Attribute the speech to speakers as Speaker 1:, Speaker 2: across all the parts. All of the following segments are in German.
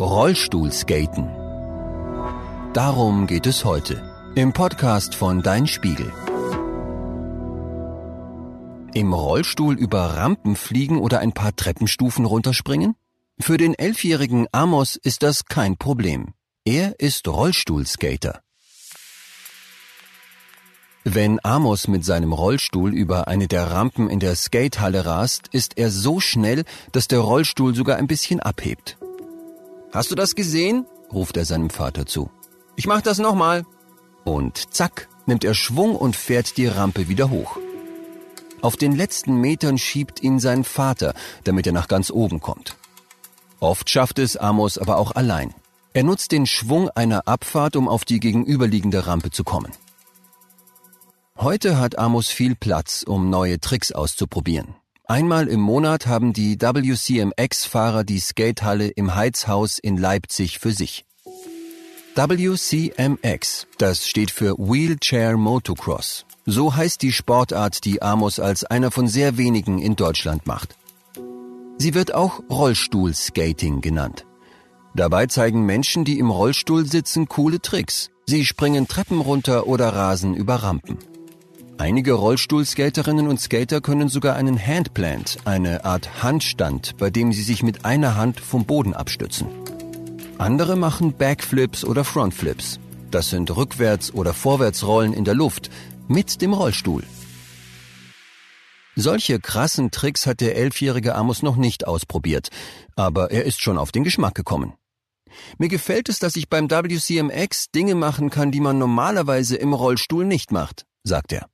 Speaker 1: Rollstuhlskaten. Darum geht es heute im Podcast von Dein Spiegel. Im Rollstuhl über Rampen fliegen oder ein paar Treppenstufen runterspringen? Für den elfjährigen Amos ist das kein Problem. Er ist Rollstuhlskater. Wenn Amos mit seinem Rollstuhl über eine der Rampen in der Skatehalle rast, ist er so schnell, dass der Rollstuhl sogar ein bisschen abhebt. Hast du das gesehen? ruft er seinem Vater zu. Ich mach das nochmal. Und zack, nimmt er Schwung und fährt die Rampe wieder hoch. Auf den letzten Metern schiebt ihn sein Vater, damit er nach ganz oben kommt. Oft schafft es Amos aber auch allein. Er nutzt den Schwung einer Abfahrt, um auf die gegenüberliegende Rampe zu kommen. Heute hat Amos viel Platz, um neue Tricks auszuprobieren. Einmal im Monat haben die WCMX-Fahrer die Skatehalle im Heizhaus in Leipzig für sich. WCMX, das steht für Wheelchair Motocross. So heißt die Sportart, die Amos als einer von sehr wenigen in Deutschland macht. Sie wird auch Rollstuhlskating genannt. Dabei zeigen Menschen, die im Rollstuhl sitzen, coole Tricks. Sie springen Treppen runter oder rasen über Rampen. Einige Rollstuhlskaterinnen und Skater können sogar einen Handplant, eine Art Handstand, bei dem sie sich mit einer Hand vom Boden abstützen. Andere machen Backflips oder Frontflips. Das sind Rückwärts- oder Vorwärtsrollen in der Luft mit dem Rollstuhl. Solche krassen Tricks hat der elfjährige Amos noch nicht ausprobiert, aber er ist schon auf den Geschmack gekommen. Mir gefällt es, dass ich beim WCMX Dinge machen kann, die man normalerweise im Rollstuhl nicht macht, sagt er.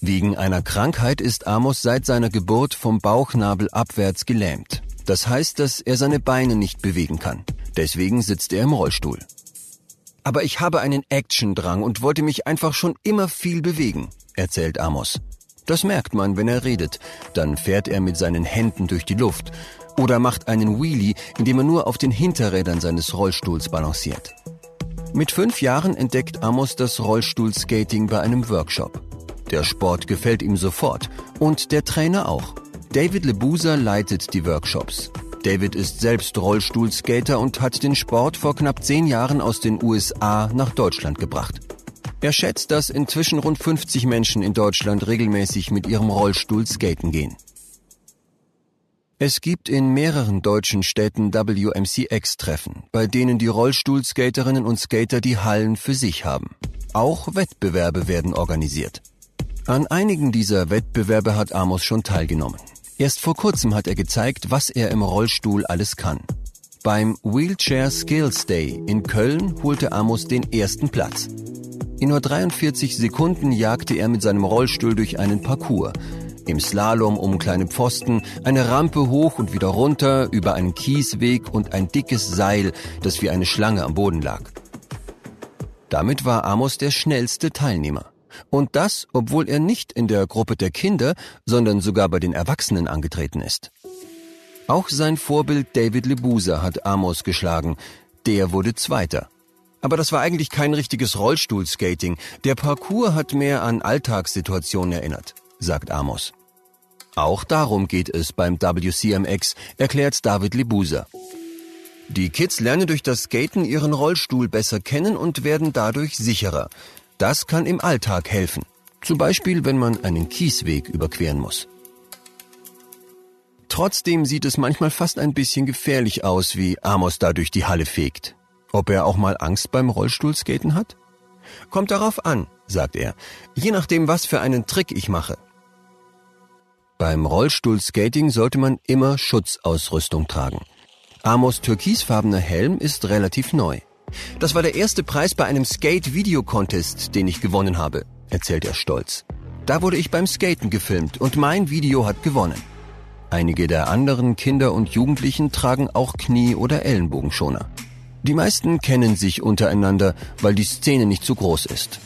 Speaker 1: Wegen einer Krankheit ist Amos seit seiner Geburt vom Bauchnabel abwärts gelähmt. Das heißt, dass er seine Beine nicht bewegen kann. Deswegen sitzt er im Rollstuhl. Aber ich habe einen Actiondrang und wollte mich einfach schon immer viel bewegen, erzählt Amos. Das merkt man, wenn er redet. Dann fährt er mit seinen Händen durch die Luft oder macht einen Wheelie, indem er nur auf den Hinterrädern seines Rollstuhls balanciert. Mit fünf Jahren entdeckt Amos das Rollstuhlskating bei einem Workshop. Der Sport gefällt ihm sofort und der Trainer auch. David Lebuser leitet die Workshops. David ist selbst Rollstuhlskater und hat den Sport vor knapp zehn Jahren aus den USA nach Deutschland gebracht. Er schätzt, dass inzwischen rund 50 Menschen in Deutschland regelmäßig mit ihrem Rollstuhl skaten gehen. Es gibt in mehreren deutschen Städten WMCX-Treffen, bei denen die Rollstuhlskaterinnen und Skater die Hallen für sich haben. Auch Wettbewerbe werden organisiert. An einigen dieser Wettbewerbe hat Amos schon teilgenommen. Erst vor kurzem hat er gezeigt, was er im Rollstuhl alles kann. Beim Wheelchair Skills Day in Köln holte Amos den ersten Platz. In nur 43 Sekunden jagte er mit seinem Rollstuhl durch einen Parcours. Im Slalom um kleine Pfosten, eine Rampe hoch und wieder runter, über einen Kiesweg und ein dickes Seil, das wie eine Schlange am Boden lag. Damit war Amos der schnellste Teilnehmer. Und das, obwohl er nicht in der Gruppe der Kinder, sondern sogar bei den Erwachsenen angetreten ist. Auch sein Vorbild David Lebuser hat Amos geschlagen. Der wurde Zweiter. Aber das war eigentlich kein richtiges Rollstuhlskating. Der Parcours hat mehr an Alltagssituationen erinnert, sagt Amos. Auch darum geht es beim WCMX, erklärt David Lebuser. Die Kids lernen durch das Skaten ihren Rollstuhl besser kennen und werden dadurch sicherer. Das kann im Alltag helfen. Zum Beispiel, wenn man einen Kiesweg überqueren muss. Trotzdem sieht es manchmal fast ein bisschen gefährlich aus, wie Amos da durch die Halle fegt. Ob er auch mal Angst beim Rollstuhlskaten hat? Kommt darauf an, sagt er, je nachdem, was für einen Trick ich mache. Beim Rollstuhlskating sollte man immer Schutzausrüstung tragen. Amos türkisfarbener Helm ist relativ neu. Das war der erste Preis bei einem Skate-Video-Contest, den ich gewonnen habe, erzählt er stolz. Da wurde ich beim Skaten gefilmt und mein Video hat gewonnen. Einige der anderen Kinder und Jugendlichen tragen auch Knie- oder Ellenbogenschoner. Die meisten kennen sich untereinander, weil die Szene nicht so groß ist.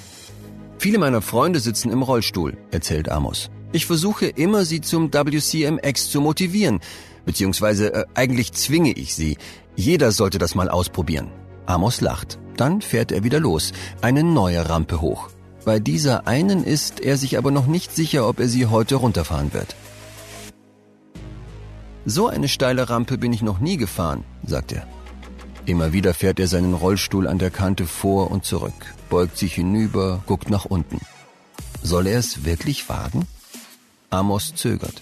Speaker 1: Viele meiner Freunde sitzen im Rollstuhl, erzählt Amos. Ich versuche immer, sie zum WCMX zu motivieren, beziehungsweise äh, eigentlich zwinge ich sie. Jeder sollte das mal ausprobieren. Amos lacht. Dann fährt er wieder los, eine neue Rampe hoch. Bei dieser einen ist er sich aber noch nicht sicher, ob er sie heute runterfahren wird. So eine steile Rampe bin ich noch nie gefahren, sagt er. Immer wieder fährt er seinen Rollstuhl an der Kante vor und zurück, beugt sich hinüber, guckt nach unten. Soll er es wirklich wagen? Amos zögert.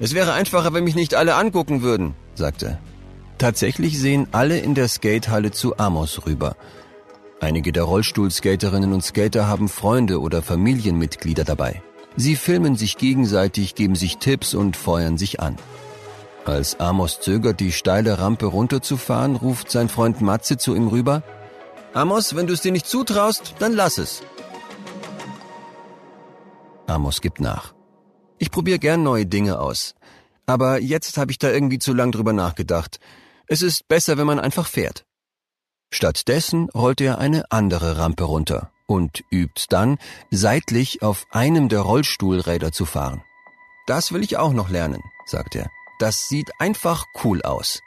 Speaker 1: Es wäre einfacher, wenn mich nicht alle angucken würden, sagt er. Tatsächlich sehen alle in der Skatehalle zu Amos rüber. Einige der Rollstuhlskaterinnen und Skater haben Freunde oder Familienmitglieder dabei. Sie filmen sich gegenseitig, geben sich Tipps und feuern sich an. Als Amos zögert, die steile Rampe runterzufahren, ruft sein Freund Matze zu ihm rüber. Amos, wenn du es dir nicht zutraust, dann lass es. Amos gibt nach. Ich probiere gern neue Dinge aus. Aber jetzt habe ich da irgendwie zu lang drüber nachgedacht. Es ist besser, wenn man einfach fährt. Stattdessen rollt er eine andere Rampe runter und übt dann, seitlich auf einem der Rollstuhlräder zu fahren. Das will ich auch noch lernen, sagt er. Das sieht einfach cool aus.